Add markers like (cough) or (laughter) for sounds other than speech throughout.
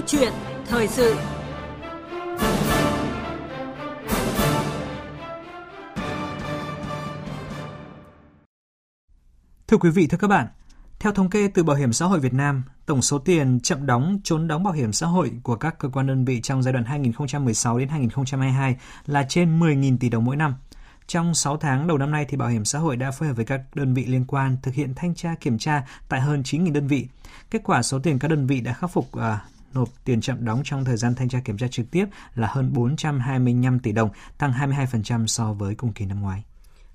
Câu chuyện thời sự Thưa quý vị, thưa các bạn, theo thống kê từ Bảo hiểm xã hội Việt Nam, tổng số tiền chậm đóng, trốn đóng bảo hiểm xã hội của các cơ quan đơn vị trong giai đoạn 2016 đến 2022 là trên 10.000 tỷ đồng mỗi năm. Trong 6 tháng đầu năm nay thì Bảo hiểm xã hội đã phối hợp với các đơn vị liên quan thực hiện thanh tra kiểm tra tại hơn 9.000 đơn vị. Kết quả số tiền các đơn vị đã khắc phục à, nộp tiền chậm đóng trong thời gian thanh tra kiểm tra trực tiếp là hơn 425 tỷ đồng, tăng 22% so với cùng kỳ năm ngoái.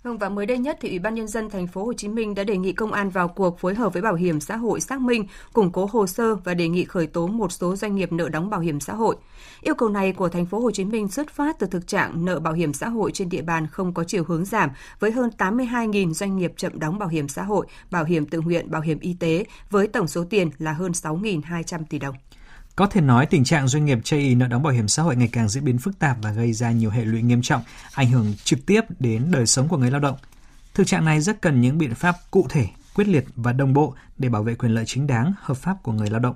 Vâng và mới đây nhất thì Ủy ban nhân dân thành phố Hồ Chí Minh đã đề nghị công an vào cuộc phối hợp với bảo hiểm xã hội xác minh, củng cố hồ sơ và đề nghị khởi tố một số doanh nghiệp nợ đóng bảo hiểm xã hội. Yêu cầu này của thành phố Hồ Chí Minh xuất phát từ thực trạng nợ bảo hiểm xã hội trên địa bàn không có chiều hướng giảm với hơn 82.000 doanh nghiệp chậm đóng bảo hiểm xã hội, bảo hiểm tự nguyện, bảo hiểm y tế với tổng số tiền là hơn 6.200 tỷ đồng. Có thể nói tình trạng doanh nghiệp chây ý nợ đóng bảo hiểm xã hội ngày càng diễn biến phức tạp và gây ra nhiều hệ lụy nghiêm trọng, ảnh hưởng trực tiếp đến đời sống của người lao động. Thực trạng này rất cần những biện pháp cụ thể, quyết liệt và đồng bộ để bảo vệ quyền lợi chính đáng, hợp pháp của người lao động.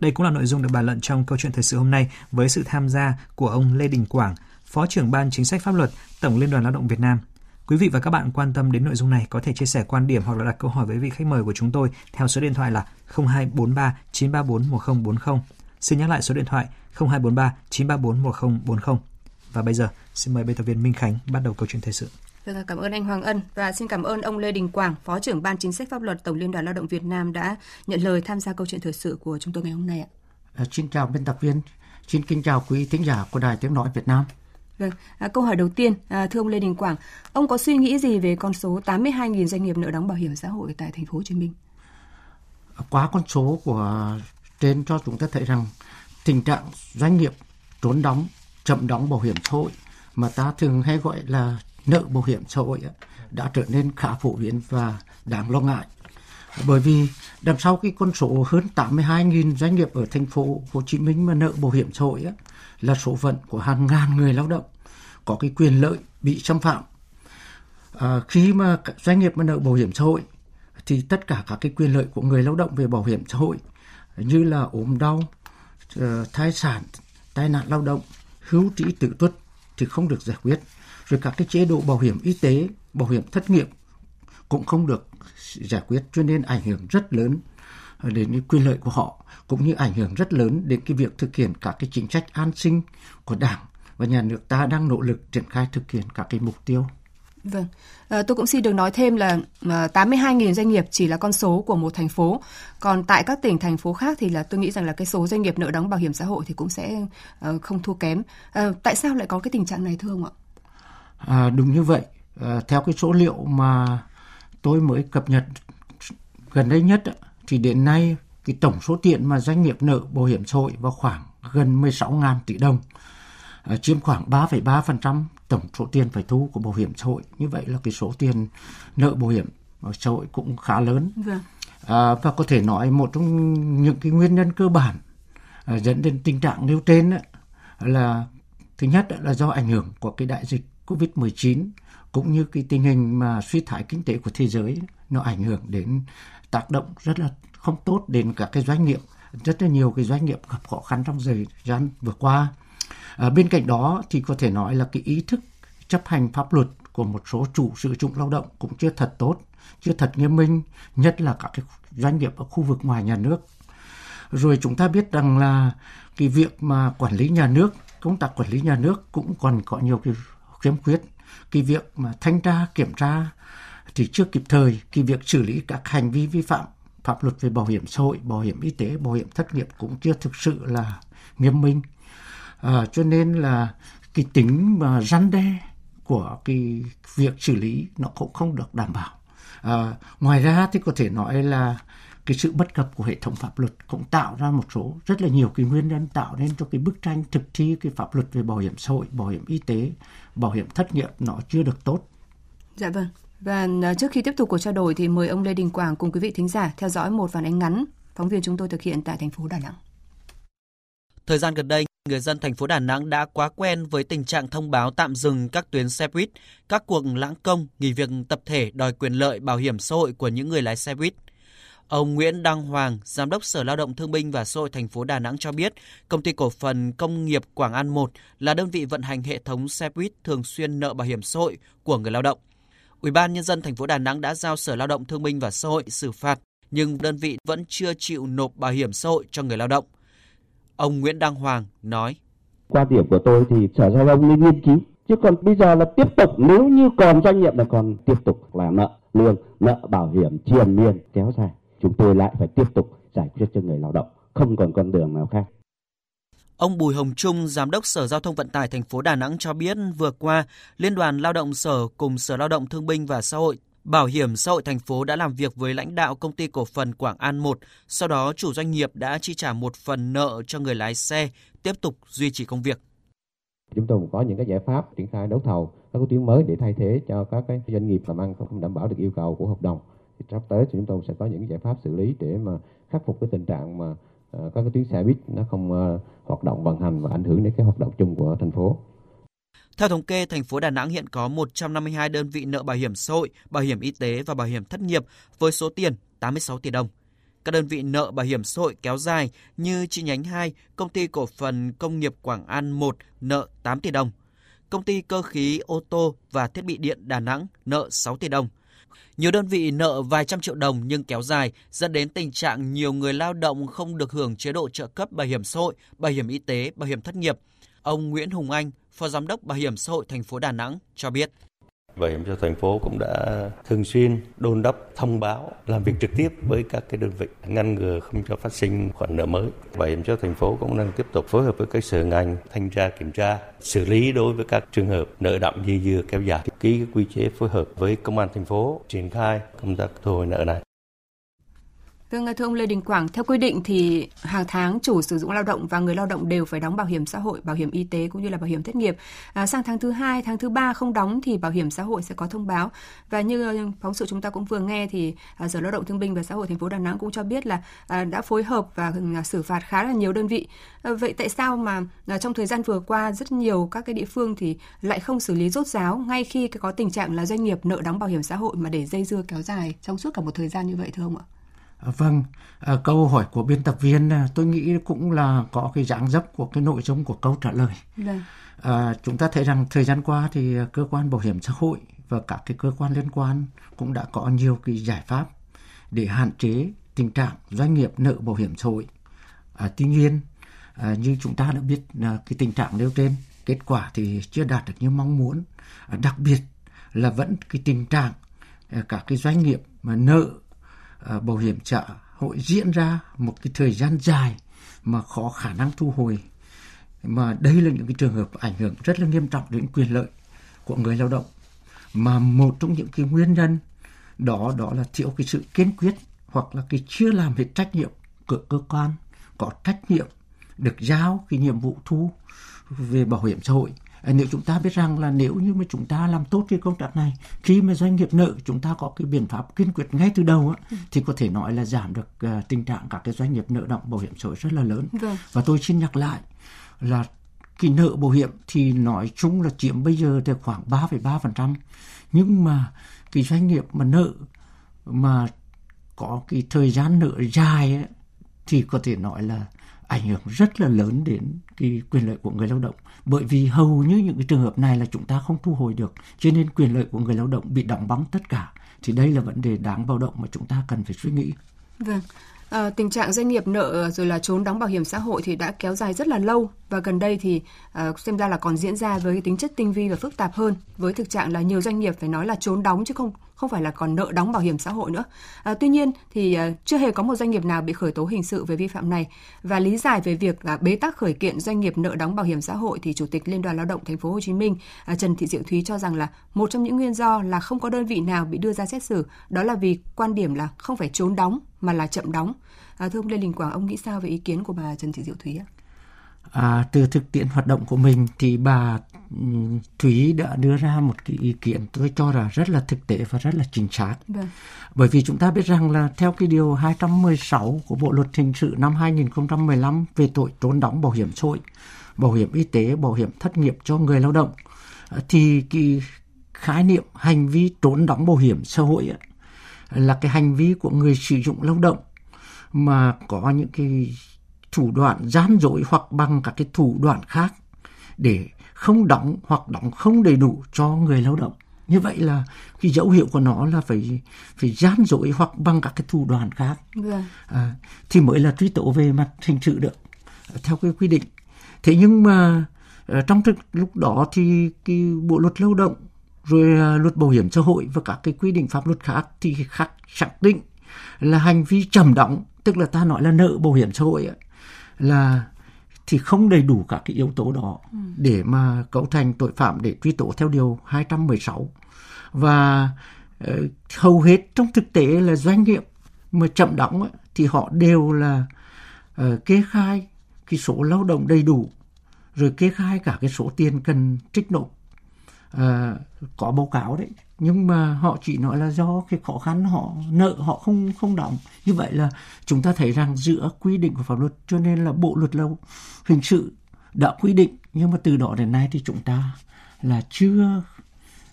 Đây cũng là nội dung được bàn luận trong câu chuyện thời sự hôm nay với sự tham gia của ông Lê Đình Quảng, Phó trưởng Ban Chính sách Pháp luật, Tổng Liên đoàn Lao động Việt Nam. Quý vị và các bạn quan tâm đến nội dung này có thể chia sẻ quan điểm hoặc là đặt câu hỏi với vị khách mời của chúng tôi theo số điện thoại là 0243 934 1040 Xin nhắc lại số điện thoại 0243 934 1040. Và bây giờ, xin mời biên tập viên Minh Khánh bắt đầu câu chuyện thời sự. Vâng, cảm ơn anh Hoàng Ân và xin cảm ơn ông Lê Đình Quảng, Phó trưởng Ban Chính sách Pháp luật Tổng Liên đoàn Lao động Việt Nam đã nhận lời tham gia câu chuyện thời sự của chúng tôi ngày hôm nay ạ. À, xin chào biên tập viên, xin kính chào quý thính giả của Đài Tiếng Nói Việt Nam. Vâng, à, câu hỏi đầu tiên, à, thưa ông Lê Đình Quảng, ông có suy nghĩ gì về con số 82.000 doanh nghiệp nợ đóng bảo hiểm xã hội tại thành phố Hồ Chí Minh? Quá con số của trên cho chúng ta thấy rằng tình trạng doanh nghiệp trốn đóng, chậm đóng bảo hiểm xã hội mà ta thường hay gọi là nợ bảo hiểm xã hội đã trở nên khá phổ biến và đáng lo ngại. Bởi vì đằng sau cái con số hơn 82.000 doanh nghiệp ở thành phố Hồ Chí Minh mà nợ bảo hiểm xã hội là số phận của hàng ngàn người lao động có cái quyền lợi bị xâm phạm. À, khi mà doanh nghiệp mà nợ bảo hiểm xã hội thì tất cả các cái quyền lợi của người lao động về bảo hiểm xã hội như là ốm đau, ờ, thai sản, tai nạn lao động, hưu trí tự tuất thì không được giải quyết. Rồi các cái chế độ bảo hiểm y tế, bảo hiểm thất nghiệp cũng không được giải quyết cho nên ảnh hưởng rất lớn đến quyền lợi của họ cũng như ảnh hưởng rất lớn đến cái việc thực hiện các cái chính sách an sinh của Đảng và nhà nước ta đang nỗ lực triển khai thực hiện các cái mục tiêu Vâng, à, tôi cũng xin được nói thêm là ờ, 82.000 doanh nghiệp chỉ là con số của một thành phố. Còn tại các tỉnh, thành phố khác thì là tôi nghĩ rằng là cái số doanh nghiệp nợ đóng bảo hiểm xã hội thì cũng sẽ ờ, không thua kém. Tại sao lại có cái tình trạng này thưa ông ạ? À, đúng như vậy. À, theo cái số liệu mà tôi mới cập nhật gần đây nhất thì đến nay cái tổng số tiền mà doanh nghiệp nợ bảo hiểm xã hội vào khoảng gần 16.000 tỷ đồng, chiếm khoảng 3,3% tổng số tiền phải thu của bảo hiểm xã hội. Như vậy là cái số tiền nợ bảo hiểm xã hội cũng khá lớn. Vâng. à, và có thể nói một trong những cái nguyên nhân cơ bản à, dẫn đến tình trạng nêu trên á, là thứ nhất là do ảnh hưởng của cái đại dịch Covid-19 cũng như cái tình hình mà suy thoái kinh tế của thế giới nó ảnh hưởng đến tác động rất là không tốt đến các cái doanh nghiệp rất là nhiều cái doanh nghiệp gặp khó khăn trong thời gian vừa qua À, bên cạnh đó thì có thể nói là cái ý thức chấp hành pháp luật của một số chủ sử dụng lao động cũng chưa thật tốt, chưa thật nghiêm minh, nhất là các cái doanh nghiệp ở khu vực ngoài nhà nước. Rồi chúng ta biết rằng là cái việc mà quản lý nhà nước, công tác quản lý nhà nước cũng còn có nhiều cái khiếm khuyết. Cái việc mà thanh tra, kiểm tra thì chưa kịp thời, cái việc xử lý các hành vi vi phạm pháp luật về bảo hiểm xã hội, bảo hiểm y tế, bảo hiểm thất nghiệp cũng chưa thực sự là nghiêm minh à, cho nên là cái tính mà răn đe của cái việc xử lý nó cũng không được đảm bảo à, ngoài ra thì có thể nói là cái sự bất cập của hệ thống pháp luật cũng tạo ra một số rất là nhiều cái nguyên nhân tạo nên cho cái bức tranh thực thi cái pháp luật về bảo hiểm xã hội, bảo hiểm y tế, bảo hiểm thất nghiệp nó chưa được tốt. Dạ vâng. Và à, trước khi tiếp tục cuộc trao đổi thì mời ông Lê Đình Quảng cùng quý vị thính giả theo dõi một phản ánh ngắn phóng viên chúng tôi thực hiện tại thành phố Đà Nẵng. Thời gian gần đây, người dân thành phố Đà Nẵng đã quá quen với tình trạng thông báo tạm dừng các tuyến xe buýt, các cuộc lãng công, nghỉ việc tập thể đòi quyền lợi bảo hiểm xã hội của những người lái xe buýt. Ông Nguyễn Đăng Hoàng, Giám đốc Sở Lao động Thương binh và Xã hội thành phố Đà Nẵng cho biết, công ty cổ phần công nghiệp Quảng An 1 là đơn vị vận hành hệ thống xe buýt thường xuyên nợ bảo hiểm xã hội của người lao động. Ủy ban nhân dân thành phố Đà Nẵng đã giao Sở Lao động Thương binh và Xã hội xử phạt nhưng đơn vị vẫn chưa chịu nộp bảo hiểm xã hội cho người lao động. Ông Nguyễn Đăng Hoàng nói: Quan điểm của tôi thì Sở Giao thông nên nghiên cứu chứ còn bây giờ là tiếp tục nếu như còn doanh nghiệp là còn tiếp tục là nợ lương nợ bảo hiểm triền miên kéo dài chúng tôi lại phải tiếp tục giải quyết cho người lao động không còn con đường nào khác. Ông Bùi Hồng Trung, Giám đốc Sở Giao thông Vận tải thành phố Đà Nẵng cho biết vừa qua, Liên đoàn Lao động Sở cùng Sở Lao động Thương binh và Xã hội Bảo hiểm xã hội thành phố đã làm việc với lãnh đạo công ty cổ phần Quảng An 1, sau đó chủ doanh nghiệp đã chi trả một phần nợ cho người lái xe, tiếp tục duy trì công việc. Chúng tôi cũng có những cái giải pháp triển khai đấu thầu các cái tuyến mới để thay thế cho các cái doanh nghiệp làm ăn không đảm bảo được yêu cầu của hợp đồng. Thì sắp tới thì chúng tôi sẽ có những giải pháp xử lý để mà khắc phục cái tình trạng mà ờ, các cái tuyến xe buýt nó không ờ, hoạt động vận hành và ảnh hưởng đến cái hoạt động chung của thành phố. Theo thống kê, thành phố Đà Nẵng hiện có 152 đơn vị nợ bảo hiểm xã hội, bảo hiểm y tế và bảo hiểm thất nghiệp với số tiền 86 tỷ đồng. Các đơn vị nợ bảo hiểm xã hội kéo dài như chi nhánh 2, công ty cổ phần công nghiệp Quảng An 1 nợ 8 tỷ đồng, công ty cơ khí ô tô và thiết bị điện Đà Nẵng nợ 6 tỷ đồng. Nhiều đơn vị nợ vài trăm triệu đồng nhưng kéo dài dẫn đến tình trạng nhiều người lao động không được hưởng chế độ trợ cấp bảo hiểm xã hội, bảo hiểm y tế, bảo hiểm thất nghiệp. Ông Nguyễn Hùng Anh, Phó Giám đốc Bảo hiểm xã hội thành phố Đà Nẵng cho biết. Bảo hiểm cho thành phố cũng đã thường xuyên đôn đốc thông báo làm việc trực tiếp với các cái đơn vị ngăn ngừa không cho phát sinh khoản nợ mới. Bảo hiểm cho thành phố cũng đang tiếp tục phối hợp với các sở ngành thanh tra kiểm tra, xử lý đối với các trường hợp nợ động dư dưa kéo dài. Ký quy chế phối hợp với công an thành phố triển khai công tác thu hồi nợ này. Vâng, thưa ông Lê Đình Quảng, theo quy định thì hàng tháng chủ sử dụng lao động và người lao động đều phải đóng bảo hiểm xã hội, bảo hiểm y tế cũng như là bảo hiểm thất nghiệp. À, sang tháng thứ hai, tháng thứ ba không đóng thì bảo hiểm xã hội sẽ có thông báo. Và như phóng sự chúng ta cũng vừa nghe thì à, Sở Lao động Thương binh và Xã hội thành phố Đà Nẵng cũng cho biết là à, đã phối hợp và à, xử phạt khá là nhiều đơn vị. À, vậy tại sao mà à, trong thời gian vừa qua rất nhiều các cái địa phương thì lại không xử lý rốt ráo ngay khi có tình trạng là doanh nghiệp nợ đóng bảo hiểm xã hội mà để dây dưa kéo dài trong suốt cả một thời gian như vậy thưa ông ạ? À, vâng, à, câu hỏi của biên tập viên à, tôi nghĩ cũng là có cái dáng dấp của cái nội dung của câu trả lời. Vâng. À, chúng ta thấy rằng thời gian qua thì cơ quan bảo hiểm xã hội và các cái cơ quan liên quan cũng đã có nhiều cái giải pháp để hạn chế tình trạng doanh nghiệp nợ bảo hiểm xã hội. À, tuy nhiên, à, như chúng ta đã biết là cái tình trạng nêu trên, kết quả thì chưa đạt được như mong muốn. À, đặc biệt là vẫn cái tình trạng à, các cái doanh nghiệp mà nợ À, À, bảo hiểm xã hội diễn ra một cái thời gian dài mà khó khả năng thu hồi. Mà đây là những cái trường hợp ảnh hưởng rất là nghiêm trọng đến quyền lợi của người lao động. Mà một trong những cái nguyên nhân đó đó là thiếu cái sự kiên quyết hoặc là cái chưa làm hết trách nhiệm của cơ quan, có trách nhiệm được giao cái nhiệm vụ thu về bảo hiểm xã hội nếu chúng ta biết rằng là nếu như mà chúng ta làm tốt cái công tác này khi mà doanh nghiệp nợ chúng ta có cái biện pháp kiên quyết ngay từ đầu á, ừ. thì có thể nói là giảm được uh, tình trạng các cái doanh nghiệp nợ động bảo hiểm xã hội rất là lớn vâng. và tôi xin nhắc lại là cái nợ bảo hiểm thì nói chung là chiếm bây giờ thì khoảng 3,3% nhưng mà cái doanh nghiệp mà nợ mà có cái thời gian nợ dài ấy, thì có thể nói là ảnh hưởng rất là lớn đến cái quyền lợi của người lao động. Bởi vì hầu như những cái trường hợp này là chúng ta không thu hồi được cho nên quyền lợi của người lao động bị đóng bóng tất cả. Thì đây là vấn đề đáng báo động mà chúng ta cần phải suy nghĩ. Vâng À, tình trạng doanh nghiệp nợ ờ, rồi là trốn đóng bảo hiểm xã hội thì đã kéo dài rất là lâu. Và gần đây thì à, xem ra là còn diễn ra với tính chất tinh vi và phức tạp hơn. Với thực trạng là nhiều doanh nghiệp phải nói là trốn đóng chứ không không phải là còn nợ đóng bảo hiểm xã hội nữa. À, tuy nhiên thì à, chưa hề có một doanh nghiệp nào bị khởi tố hình sự về vi phạm này và lý giải về việc là bế tắc khởi kiện doanh nghiệp nợ đóng bảo hiểm xã hội thì chủ tịch Liên đoàn Lao động Thành phố Hồ Chí Minh à, Trần Thị Diệu Thúy cho rằng là một trong những nguyên do là không có đơn vị nào bị đưa ra xét xử, đó là vì quan điểm là không phải trốn đóng mà là chậm đóng. À, thưa ông Lê Đình Quảng, ông nghĩ sao về ý kiến của bà Trần Thị Diệu Thúy ạ? À, từ thực tiễn hoạt động của mình thì bà Thúy đã đưa ra một cái ý kiến tôi cho là rất là thực tế và rất là chính xác. Vâng. Bởi vì chúng ta biết rằng là theo cái điều 216 của Bộ luật hình sự năm 2015 về tội trốn đóng bảo hiểm xã hội, bảo hiểm y tế, bảo hiểm thất nghiệp cho người lao động thì cái khái niệm hành vi trốn đóng bảo hiểm xã hội là cái hành vi của người sử dụng lao động mà có những cái thủ đoạn gian dối hoặc bằng các cái thủ đoạn khác để không đóng hoặc đóng không đầy đủ cho người lao động. Như vậy là cái dấu hiệu của nó là phải phải gian dối hoặc bằng các cái thủ đoạn khác. Vâng. à, thì mới là truy tố về mặt hình sự được theo cái quy định. Thế nhưng mà ờ, trong thực lúc đó thì cái bộ luật lao động rồi à, luật bảo hiểm xã hội và các cái quy định pháp luật khác thì khác xác định là hành vi trầm đóng tức là ta nói là nợ bảo hiểm xã hội ấy, là thì không đầy đủ các cái yếu tố đó để mà cấu thành tội phạm để truy tố theo điều 216 và ờ, hầu hết trong thực tế là doanh nghiệp mà chậm đóng thì họ đều là ờ, kê khai cái số lao động đầy đủ rồi kê khai cả cái số tiền cần trích nộp Ờ, có báo cáo đấy. Nhưng mà họ chỉ nói là do cái khó khăn họ nợ họ không không đóng. Như vậy là chúng ta thấy rằng giữa quy định của pháp luật cho nên là bộ luật lao hình sự đã quy định. Nhưng mà từ đó đến nay thì chúng ta là chưa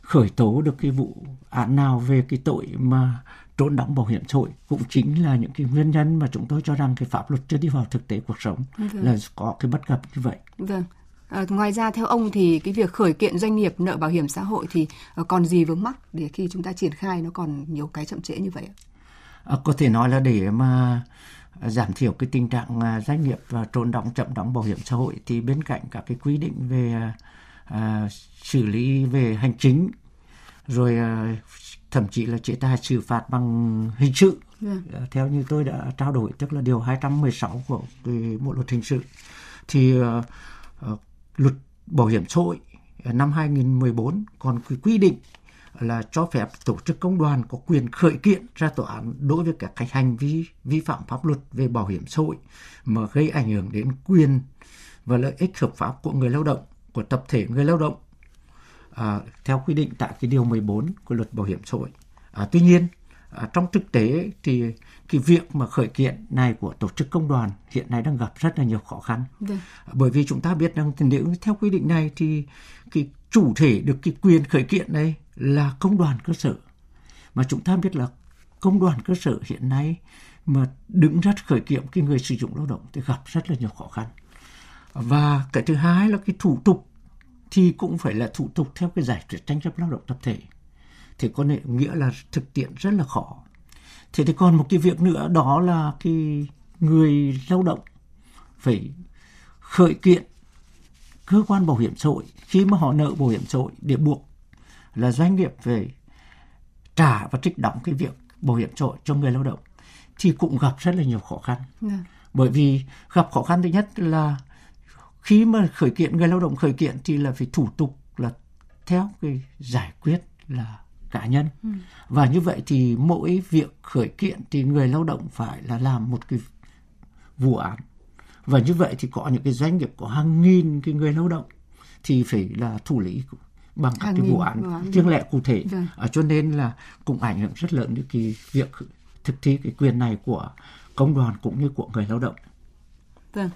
khởi tố được cái vụ án nào về cái tội mà trốn đóng bảo hiểm xã hội. Cũng chính là những cái nguyên nhân mà chúng tôi cho rằng cái pháp luật chưa đi vào thực tế cuộc sống là có cái bất cập như vậy. Vâng. À, ngoài ra theo ông thì cái việc khởi kiện doanh nghiệp nợ bảo hiểm xã hội thì ờ, còn gì vướng mắc để khi chúng ta triển khai nó còn nhiều cái chậm trễ như vậy ạ? À, có thể nói là để mà giảm thiểu cái tình trạng doanh nghiệp trốn đóng chậm đóng bảo hiểm xã hội thì bên cạnh các cái quy định về à, xử lý về hành chính rồi à, thậm chí là chế tài xử phạt bằng hình sự Vâng. à, theo như tôi đã trao đổi tức là điều 216 của cái bộ luật hình sự thì à, luật bảo hiểm xã hội ờ, năm 2014 còn cái quy định là cho phép tổ chức công đoàn có quyền khởi kiện ra tòa án đối với các hành vi vi phạm pháp luật về bảo hiểm xã hội mà gây ảnh hưởng đến quyền và lợi ích hợp pháp của người lao động, của tập thể người lao động à, theo quy định tại cái điều 14 của luật bảo hiểm xã hội. À, tuy nhiên à, trong thực tế thì cái việc mà khởi kiện này của tổ chức công đoàn hiện nay đang gặp rất là nhiều khó khăn. Vâng. bởi vì chúng ta biết rằng nếu theo quy định này thì cái chủ thể được cái quyền khởi kiện này là công đoàn cơ sở. Mà chúng ta biết là công đoàn cơ sở hiện nay mà đứng ra khởi kiện cái người sử dụng lao động thì gặp rất là nhiều khó khăn. Và cái thứ hai là cái thủ tục thì cũng phải là thủ tục theo cái giải quyết tranh chấp lao động tập thể. Thì có nghĩa là thực tiễn rất là khó thế thì còn một cái việc nữa đó là cái người lao động phải khởi kiện cơ quan bảo hiểm xã hội khi mà họ nợ bảo hiểm xã hội để buộc là doanh nghiệp phải trả và trích đóng cái việc bảo hiểm xã hội cho người lao động thì cũng gặp rất là nhiều khó khăn Vâng. bởi vì gặp khó khăn thứ nhất là khi mà khởi kiện người lao động khởi kiện thì là phải thủ tục là theo cái giải quyết là cá nhân. Và như vậy thì mỗi việc khởi kiện thì người lao động phải là làm một cái vụ án. Và như vậy thì có những cái doanh nghiệp có hàng nghìn cái người lao động thì phải là thủ lý bằng các Hàng cái vụ án. Riêng lẻ cụ thể. Vâng. à, cho nên là cũng ảnh hưởng rất lớn đến cái việc thực thi cái quyền này của công đoàn cũng như của người lao động. Vâng.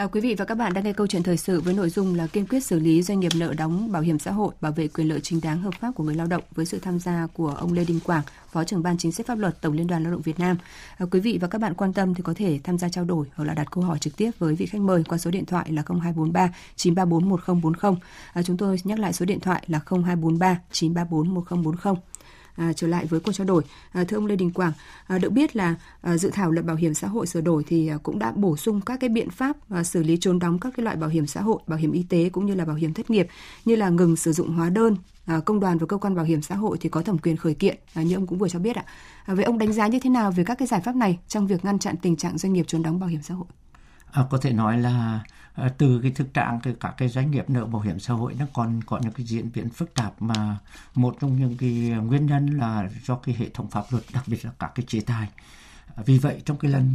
À, quý vị và các bạn đang nghe câu chuyện thời sự với nội dung là kiên quyết xử lý doanh nghiệp nợ đóng bảo hiểm xã hội, bảo vệ quyền lợi chính đáng hợp pháp của người lao động với sự tham gia của ông Lê Đình Quảng, Phó trưởng ban chính sách pháp luật Tổng Liên đoàn Lao động Việt Nam. À, quý vị và các bạn quan tâm thì có thể tham gia trao đổi hoặc là đặt câu hỏi trực tiếp với vị khách mời qua số điện thoại là 0243 934 1040. À, chúng tôi nhắc lại số điện thoại là 0243 934 1040. À, trở lại với cuộc trao đổi, à, thưa ông Lê Đình Quảng, à, được biết là à, dự thảo luật bảo hiểm xã hội sửa đổi thì à, cũng đã bổ sung các cái biện pháp à, xử lý trốn đóng các cái loại bảo hiểm xã hội, bảo hiểm y tế cũng như là bảo hiểm thất nghiệp như là ngừng sử dụng hóa đơn, à, công đoàn và cơ quan bảo hiểm xã hội thì có thẩm quyền khởi kiện à, như ông cũng vừa cho biết ạ. À, vậy ông đánh giá như thế nào về các cái giải pháp này trong việc ngăn chặn tình trạng doanh nghiệp trốn đóng bảo hiểm xã hội? À, có thể nói là Ờ, từ cái thực trạng từ các cái doanh nghiệp nợ bảo hiểm xã hội nó còn có những cái diễn biến phức tạp mà một trong những cái nguyên nhân là do cái hệ thống pháp luật đặc biệt là các cái chế tài. Ờ, vì vậy trong cái lần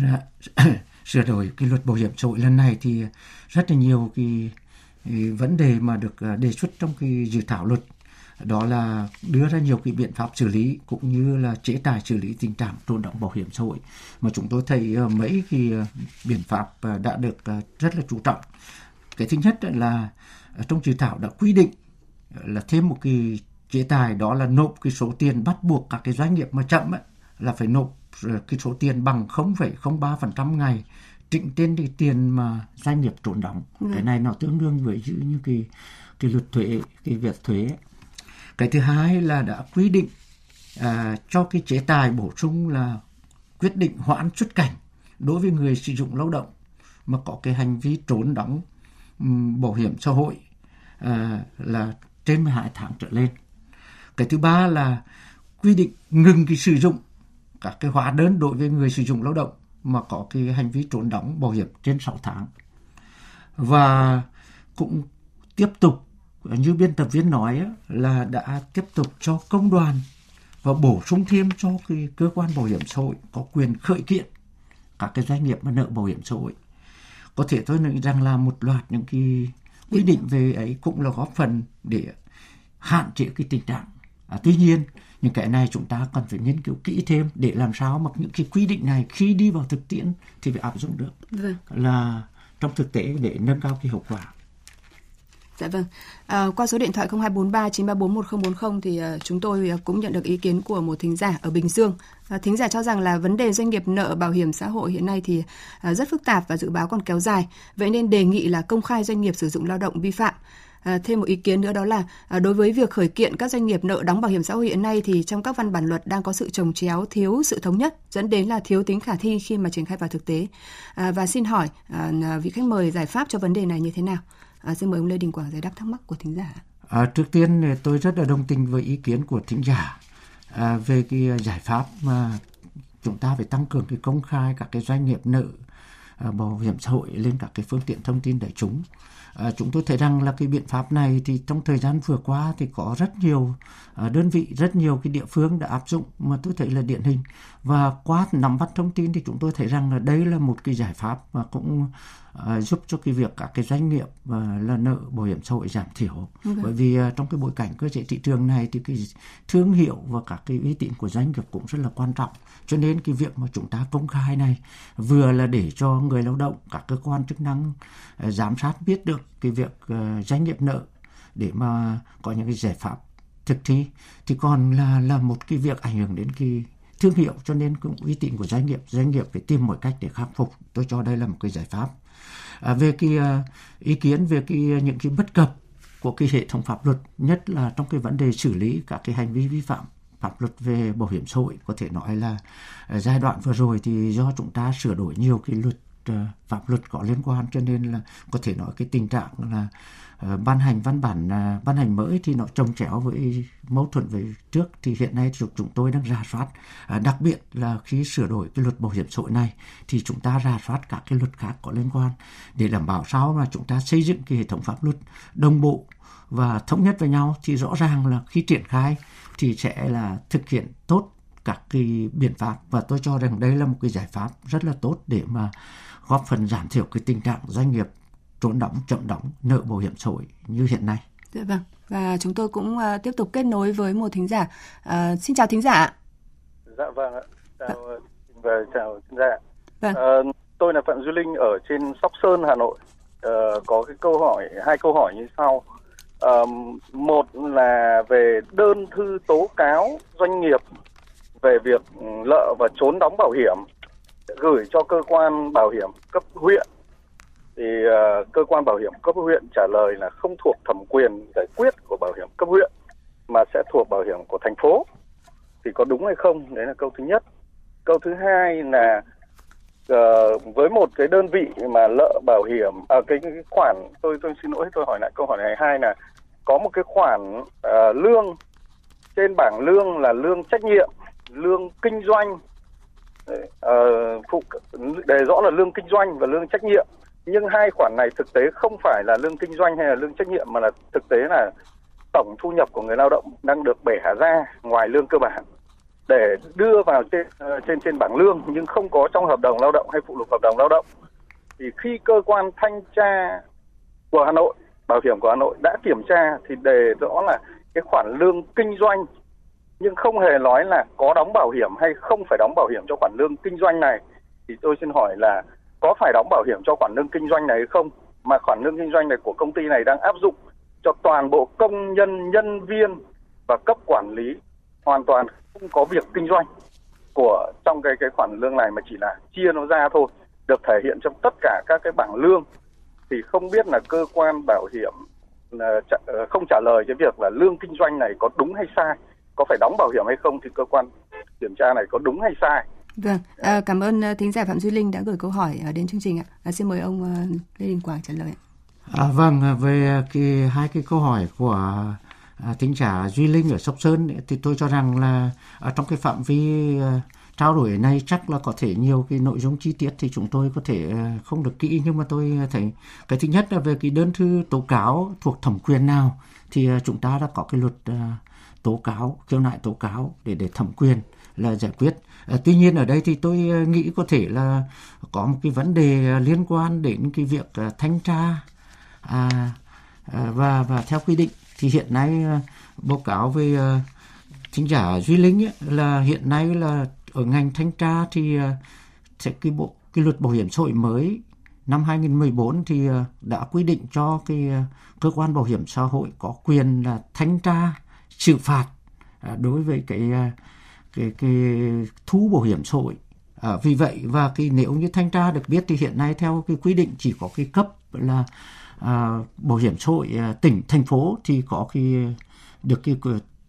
(coughs) sửa đổi cái luật bảo hiểm xã hội lần này thì rất là nhiều cái, vấn đề mà được ờ, đề xuất trong cái dự thảo luật đó là đưa ra nhiều cái biện pháp xử lý cũng như là chế tài xử lý tình trạng trốn đóng bảo hiểm xã hội mà chúng tôi thấy ờ, mấy cái ờ, biện pháp ờ, đã được rất là chú trọng cái thứ nhất là trong dự thảo đã quy định là thêm một cái chế tài đó là nộp cái số tiền bắt buộc các cái doanh nghiệp mà chậm ấy, là phải nộp cái số tiền bằng 0,03% ngày trịnh trên cái tiền mà doanh nghiệp trốn đóng. Ừ. Cái này nó tương đương với như cái cái luật thuế, cái việc thuế. Cái thứ hai là đã quy định à, cho cái chế tài bổ sung là quyết định hoãn xuất cảnh đối với người sử dụng lao động mà có cái hành vi trốn đóng um, bảo hiểm xã hội à, là trên 12 tháng trở lên. Cái thứ ba là quy định ngừng cái sử dụng các cái hóa đơn đối với người sử dụng lao động mà có cái hành vi trốn đóng bảo hiểm trên 6 tháng. Và cũng tiếp tục như biên tập viên nói là đã tiếp tục cho công đoàn và bổ sung thêm cho cái cơ quan bảo hiểm xã hội có quyền khởi kiện các cái doanh nghiệp mà nợ bảo hiểm xã hội. Có thể tôi nghĩ rằng là một loạt những cái quy định về ấy cũng là góp phần để hạn chế cái tình trạng. À, tuy nhiên những cái này chúng ta cần phải nghiên cứu kỹ thêm để làm sao mà những cái quy định này khi đi vào thực tiễn thì phải áp dụng được vâng. là trong thực tế để nâng cao cái hiệu quả Dạ vâng. À, qua số điện thoại 0243 934 1040 thì uh, chúng tôi à, cũng nhận được ý kiến của một thính giả ở Bình Dương. À, thính giả cho rằng là vấn đề doanh nghiệp nợ bảo hiểm xã hội hiện nay thì à, rất phức tạp và dự báo còn kéo dài. Vậy nên đề nghị là công khai doanh nghiệp sử dụng lao động vi phạm. À, thêm một ý kiến nữa đó là à, đối với việc khởi kiện các doanh nghiệp nợ đóng bảo hiểm xã hội hiện nay thì trong các văn bản luật đang có sự trồng chéo thiếu sự thống nhất dẫn đến là thiếu tính khả thi khi mà triển khai vào thực tế à, và xin hỏi à, vị khách mời giải pháp cho vấn đề này như thế nào À, xin mời ông Lê Đình Quảng giải đáp thắc mắc của thính giả. À, trước tiên tôi rất là đồng tình với ý kiến của thính giả à, về cái à, giải pháp mà chúng ta phải tăng cường cái công khai các cái doanh nghiệp nợ à, bảo hiểm xã hội lên các cái phương tiện thông tin đại chúng. À, chúng tôi thấy rằng là cái biện pháp này thì trong thời gian vừa qua thì có rất nhiều à, đơn vị, rất nhiều cái địa phương đã áp dụng mà tôi thấy là điển hình và qua nắm bắt thông tin thì chúng tôi thấy rằng là đây là một cái giải pháp mà cũng giúp cho cái việc các cái doanh nghiệp uh, là nợ bảo hiểm xã hội giảm thiểu. Okay. bởi vì uh, trong cái bối cảnh cơ chế thị trường này thì cái thương hiệu và các cái uy tín của doanh nghiệp cũng rất là quan trọng. Cho nên cái việc mà chúng ta công khai này vừa là để cho người lao động các cơ quan chức năng giám sát biết được cái việc doanh nghiệp nợ để mà có những cái giải pháp thực thi thì còn là là một cái việc ảnh hưởng đến cái thương hiệu. Cho nên cũng uy tín của doanh nghiệp doanh nghiệp phải tìm mọi cách để khắc phục. Tôi cho đây là một cái giải pháp à, về cái à, ý kiến về cái à, những cái bất cập của cái hệ thống pháp luật nhất là trong cái vấn đề xử lý các cái hành vi vi phạm pháp luật về bảo hiểm xã hội có thể nói là à, giai đoạn vừa rồi thì do chúng ta sửa đổi nhiều cái luật Ờ, pháp luật có liên quan cho nên là có thể nói cái tình trạng là ờ, ban hành văn bản ờ, ban hành mới thì nó trồng chéo với mâu thuẫn với trước. Thì hiện nay chúng, chúng tôi đang rà soát đặc biệt là khi sửa đổi cái luật bảo hiểm xã hội này thì chúng ta rà soát các cái luật khác có liên quan để đảm bảo sao mà chúng ta xây dựng cái hệ thống pháp luật đồng bộ và thống nhất với nhau. Thì rõ ràng là khi triển khai thì sẽ là thực hiện tốt các cái biện pháp và tôi cho rằng đây là một cái giải pháp rất là tốt để mà góp phần giảm thiểu cái tình trạng doanh nghiệp trốn đóng, chậm đóng nợ bảo hiểm xã hội như hiện nay. Dạ vâng. Và chúng tôi cũng uh, tiếp tục kết nối với một thính giả. Uh, xin chào thính giả. Dạ vâng ạ. Chào dạ. và chào thính giả. Vâng. Uh, tôi là Phạm Duy Linh ở trên Sóc Sơn, Hà Nội. Uh, có cái câu hỏi, hai câu hỏi như sau. Uh, một là về đơn thư tố cáo doanh nghiệp về việc ừ, lợ và trốn đóng bảo hiểm gửi cho cơ quan bảo hiểm cấp huyện. Thì uh, cơ quan bảo hiểm cấp huyện trả lời là không thuộc thẩm quyền giải quyết của bảo hiểm cấp huyện mà sẽ thuộc bảo hiểm của thành phố. Thì có đúng hay không? Đấy là câu thứ nhất. Câu thứ hai là uh, với một cái đơn vị mà lợ bảo hiểm à, cái, cái khoản tôi tôi xin lỗi tôi hỏi lại câu hỏi này hai là có một cái khoản uh, lương trên bảng lương là lương trách nhiệm lương kinh doanh. Ờ, phụ, đề rõ là lương kinh doanh và lương trách nhiệm. Nhưng hai khoản này thực tế không phải là lương kinh doanh hay là lương trách nhiệm, mà là thực tế là tổng thu nhập của người lao động đang được bẻ ra ngoài lương cơ bản. Để đưa vào trên ờ, trên trên bảng lương nhưng không có trong hợp đồng lao động hay phụ lục hợp đồng lao động, thì khi cơ quan thanh tra của Hà Nội, bảo hiểm của Hà Nội đã kiểm tra thì đề rõ là cái khoản lương kinh doanh nhưng không hề nói là có đóng bảo hiểm hay không phải đóng bảo hiểm cho khoản lương kinh doanh này. Thì tôi xin hỏi là có phải đóng bảo hiểm cho khoản lương kinh doanh này hay không? Mà khoản lương kinh doanh này của công ty này đang áp dụng cho toàn bộ công nhân nhân viên và cấp quản lý hoàn toàn không có việc kinh doanh của trong cái cái khoản lương này mà chỉ là chia nó ra thôi, được thể hiện trong tất cả các cái bảng lương. Thì không biết là cơ quan bảo hiểm ờ, ờ, không trả lời cái việc là lương kinh doanh này có đúng hay sai có phải đóng bảo hiểm hay không thì cơ quan kiểm tra này có đúng hay sai Vâng, à, cảm ơn ờ, thính giả Phạm Duy Linh đã gửi câu hỏi đến chương trình ạ. À, xin mời ông Lê Đình Quảng trả lời. À, vâng, về cái hai cái câu hỏi của à, thính giả Duy Linh ở Sóc Sơn thì tôi cho rằng là ở trong cái phạm vi à, trao đổi này chắc là có thể nhiều cái nội dung chi tiết thì chúng tôi có thể à, không được kỹ nhưng mà tôi thấy cái thứ nhất là về cái đơn thư tố cáo thuộc thẩm quyền nào thì à, chúng ta đã có cái luật à, tố cáo khiếu nại tố cáo để để thẩm quyền là giải quyết. À, tuy nhiên ở đây thì tôi ờ, nghĩ có thể là có một cái vấn đề ờ, liên quan đến cái việc thanh tra à, à, và và theo quy định. Thì hiện nay báo cáo về chính giả duy linh ấy, là hiện nay là ở ngành thanh tra thì sẽ cái bộ cái luật bảo hiểm xã hội mới năm 2014 thì đã quy định cho cái cơ quan bảo hiểm xã hội có quyền là thanh tra xử phạt à, đối với cái à, cái cái thu bảo hiểm xã hội. À, vì vậy và cái nếu như thanh tra được biết thì hiện nay theo cái quy định chỉ có cái cấp là à, bảo hiểm xã hội à, tỉnh thành phố thì có cái được cái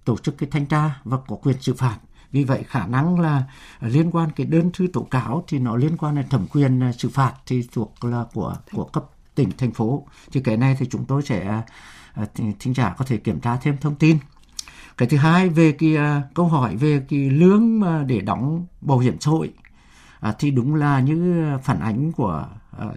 tổ chức cái thanh tra và có quyền xử phạt. Vì vậy khả năng là liên quan cái đơn thư tố cáo thì nó liên quan đến thẩm quyền à, xử phạt thì thuộc là của của cấp tỉnh thành phố. Thì cái này thì chúng tôi sẽ thính giả có thể kiểm tra thêm thông tin cái thứ hai về cái uh, câu hỏi về cái lương mà để đóng bảo hiểm xã hội à, thì đúng là như phản ánh của uh,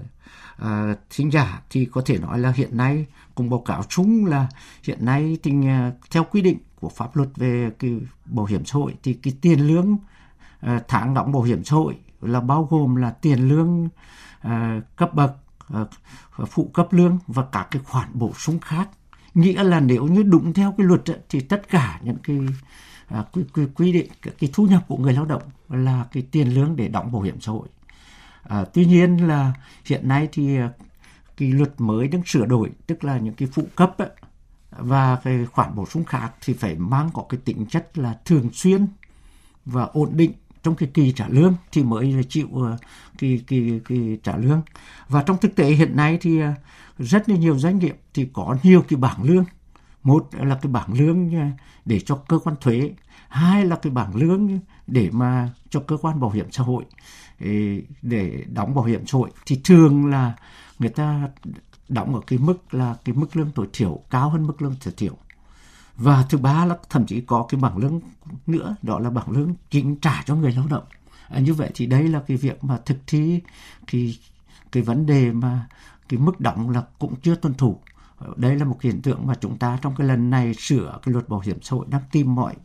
uh, thính giả thì có thể nói là hiện nay cùng báo cáo chung là hiện nay thì uh, theo quy định của pháp luật về cái bảo hiểm xã hội thì cái tiền lương uh, tháng đóng bảo hiểm xã hội là bao gồm là tiền lương uh, cấp bậc uh, phụ cấp lương và các cái khoản bổ sung khác nghĩa là nếu như đúng theo cái luật thì tất cả những cái à, quy, quy, quy định cái thu nhập của người lao động là cái tiền lương để đóng bảo hiểm xã hội. À, tuy nhiên là hiện nay thì à, cái luật mới đang sửa đổi tức là những cái phụ cấp ấy, và cái khoản bổ sung khác thì phải mang có cái tính chất là thường xuyên và ổn định trong cái kỳ trả lương thì mới chịu cái, kỳ kỳ kỳ trả lương. Và trong thực tế hiện nay thì ờ, rất là nhiều doanh nghiệp thì có nhiều cái bảng lương. Một là cái bảng lương ờ, để cho cơ quan thuế. Hai là cái bảng lương để mà cho cơ quan bảo hiểm xã hội để đóng bảo hiểm xã hội. Thì thường là người ta đóng ở cái mức là cái mức lương tối thiểu cao hơn mức lương tối thiểu và thứ ba là thậm chí có cái bảng lương nữa đó là bảng lương chính trả cho người lao động. À, như vậy thì đây là cái việc mà thực thi cái cái vấn đề mà cái mức đóng là cũng chưa tuân thủ. Đây là một hiện tượng mà chúng ta trong cái lần này sửa cái luật bảo hiểm xã hội đang tìm mọi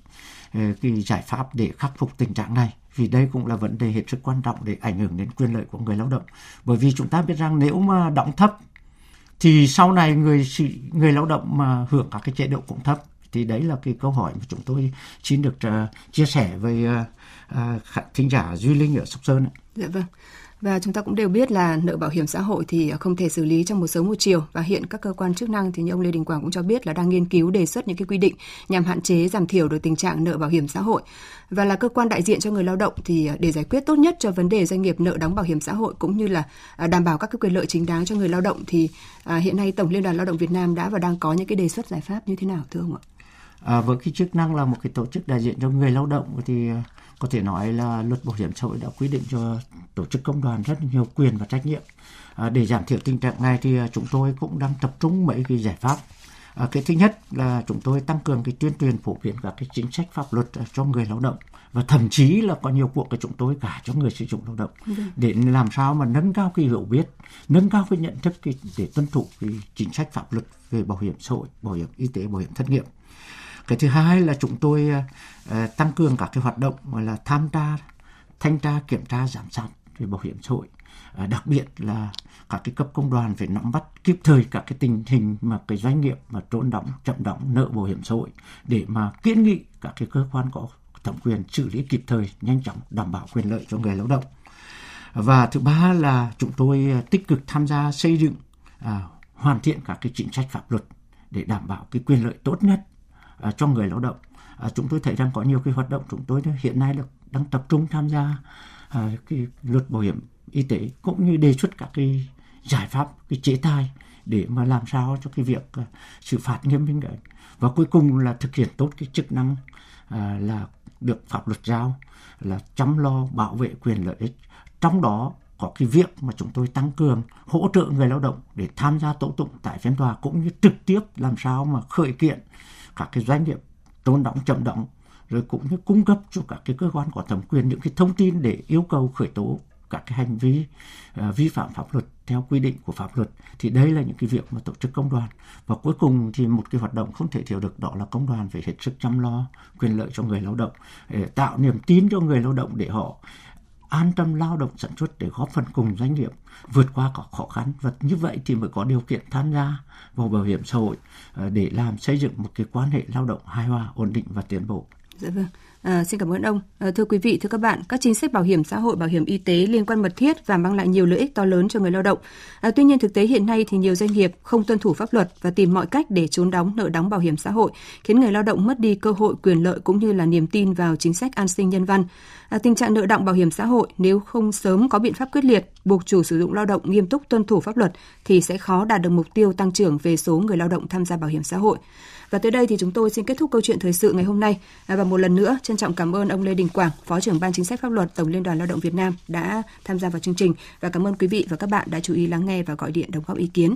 ờ, cái giải pháp để khắc phục tình trạng này. Vì đây cũng là vấn đề hết sức quan trọng để ảnh hưởng đến quyền lợi của người lao động. Bởi vì chúng ta biết rằng nếu mà đóng thấp thì sau này người người lao động mà hưởng các cái chế độ cũng thấp thì đấy là cái câu hỏi mà chúng tôi xin được uh, chia sẻ với uh, uh, thính giả duy linh ở sóc sơn dạ vâng. Và chúng ta cũng đều biết là nợ bảo hiểm xã hội thì không thể xử lý trong một sớm một chiều. Và hiện các cơ quan chức năng thì như ông Lê Đình Quảng cũng cho biết là đang nghiên cứu đề xuất những cái quy định nhằm hạn chế giảm thiểu được tình trạng nợ bảo hiểm xã hội. Và là cơ quan đại diện cho người lao động thì để giải quyết tốt nhất cho vấn đề doanh nghiệp nợ đóng bảo hiểm xã hội cũng như là à, đảm bảo các cái quyền lợi chính đáng cho người lao động thì à, hiện nay Tổng Liên đoàn Lao động Việt Nam đã và đang có những cái đề xuất giải pháp như thế nào thưa ông ạ? À, với cái chức năng là một cái tổ chức đại diện cho người lao động thì có thể nói là luật bảo hiểm xã hội đã quy định cho tổ chức công đoàn rất nhiều quyền và trách nhiệm. À, để giảm thiểu tình trạng này thì à, chúng tôi cũng đang tập trung mấy cái giải pháp. À, cái thứ nhất là chúng tôi tăng cường cái tuyên truyền phổ biến các cái chính sách pháp luật cho người lao động và thậm chí là có nhiều cuộc của chúng tôi cả cho người sử dụng lao động để làm sao mà nâng cao cái hiểu biết nâng cao cái nhận thức cái, để tuân thủ cái chính sách pháp luật về bảo hiểm xã hội bảo hiểm y tế bảo hiểm thất nghiệp cái thứ hai là chúng tôi uh, tăng cường các cái hoạt động gọi là tham gia thanh tra kiểm tra giám sát về bảo hiểm xã hội. Uh, đặc biệt là các cái cấp công đoàn phải nắm bắt kịp thời các cái tình hình mà cái doanh nghiệp mà trốn đóng chậm đóng nợ bảo hiểm xã hội để mà kiến nghị các cái cơ quan có thẩm quyền xử lý kịp thời nhanh chóng đảm bảo quyền lợi cho người lao động. Và thứ ba là chúng tôi tích cực tham gia xây dựng à, hoàn thiện các cái chính sách pháp luật để đảm bảo cái quyền lợi tốt nhất À, cho người lao động. À, chúng tôi thấy rằng có nhiều cái hoạt động chúng tôi hiện nay được đang tập trung tham gia à, cái luật bảo hiểm y tế cũng như đề xuất các cái giải pháp cái chế tài để mà làm sao cho cái việc à, xử phạt nghiêm minh đấy. Và cuối cùng là thực hiện tốt cái chức năng à, là được pháp luật giao là chăm lo bảo vệ quyền lợi ích. Trong đó có cái việc mà chúng tôi tăng cường hỗ trợ người lao động để tham gia tố tụng tại phiên tòa cũng như trực tiếp làm sao mà khởi kiện các cái doanh nghiệp tồn động chậm động rồi cũng như cung cấp cho các cái cơ quan có thẩm quyền những cái thông tin để yêu cầu khởi tố các cái hành vi uh, vi phạm pháp luật theo quy định của pháp luật thì đây là những cái việc mà tổ chức công đoàn. Và cuối cùng thì một cái hoạt động không thể thiếu được đó là công đoàn phải hết sức chăm lo quyền lợi cho người lao động để tạo niềm tin cho người lao động để họ an tâm lao động sản xuất để góp phần cùng doanh nghiệp vượt qua các khó khăn và như vậy thì mới có điều kiện tham gia vào bảo hiểm xã hội ờ, để làm xây dựng một cái quan hệ lao động hài hòa, ổn định và tiến bộ. Dạ vâng. À, xin cảm ơn ông. À, thưa quý vị, thưa các bạn, các chính sách bảo hiểm xã hội, bảo hiểm y tế liên quan mật thiết và mang lại nhiều lợi ích to lớn cho người lao động. À, tuy nhiên thực tế hiện nay thì nhiều doanh nghiệp không tuân thủ pháp luật và tìm mọi cách để trốn đóng nợ đóng bảo hiểm xã hội, khiến người lao động mất đi cơ hội quyền lợi cũng như là niềm tin vào chính sách an sinh nhân văn. À, tình trạng nợ động bảo hiểm xã hội nếu không sớm có biện pháp quyết liệt buộc chủ sử dụng lao động nghiêm túc tuân thủ pháp luật thì sẽ khó đạt được mục tiêu tăng trưởng về số người lao động tham gia bảo hiểm xã hội. Và tới đây thì chúng tôi xin kết thúc câu chuyện thời sự ngày hôm nay. À, và một lần nữa trân trọng cảm ơn ông Lê Đình Quảng, Phó trưởng Ban Chính sách Pháp luật Tổng Liên đoàn Lao động Việt Nam đã tham gia vào chương trình và cảm ơn quý vị và các bạn đã chú ý lắng nghe và gọi điện đóng góp ý kiến.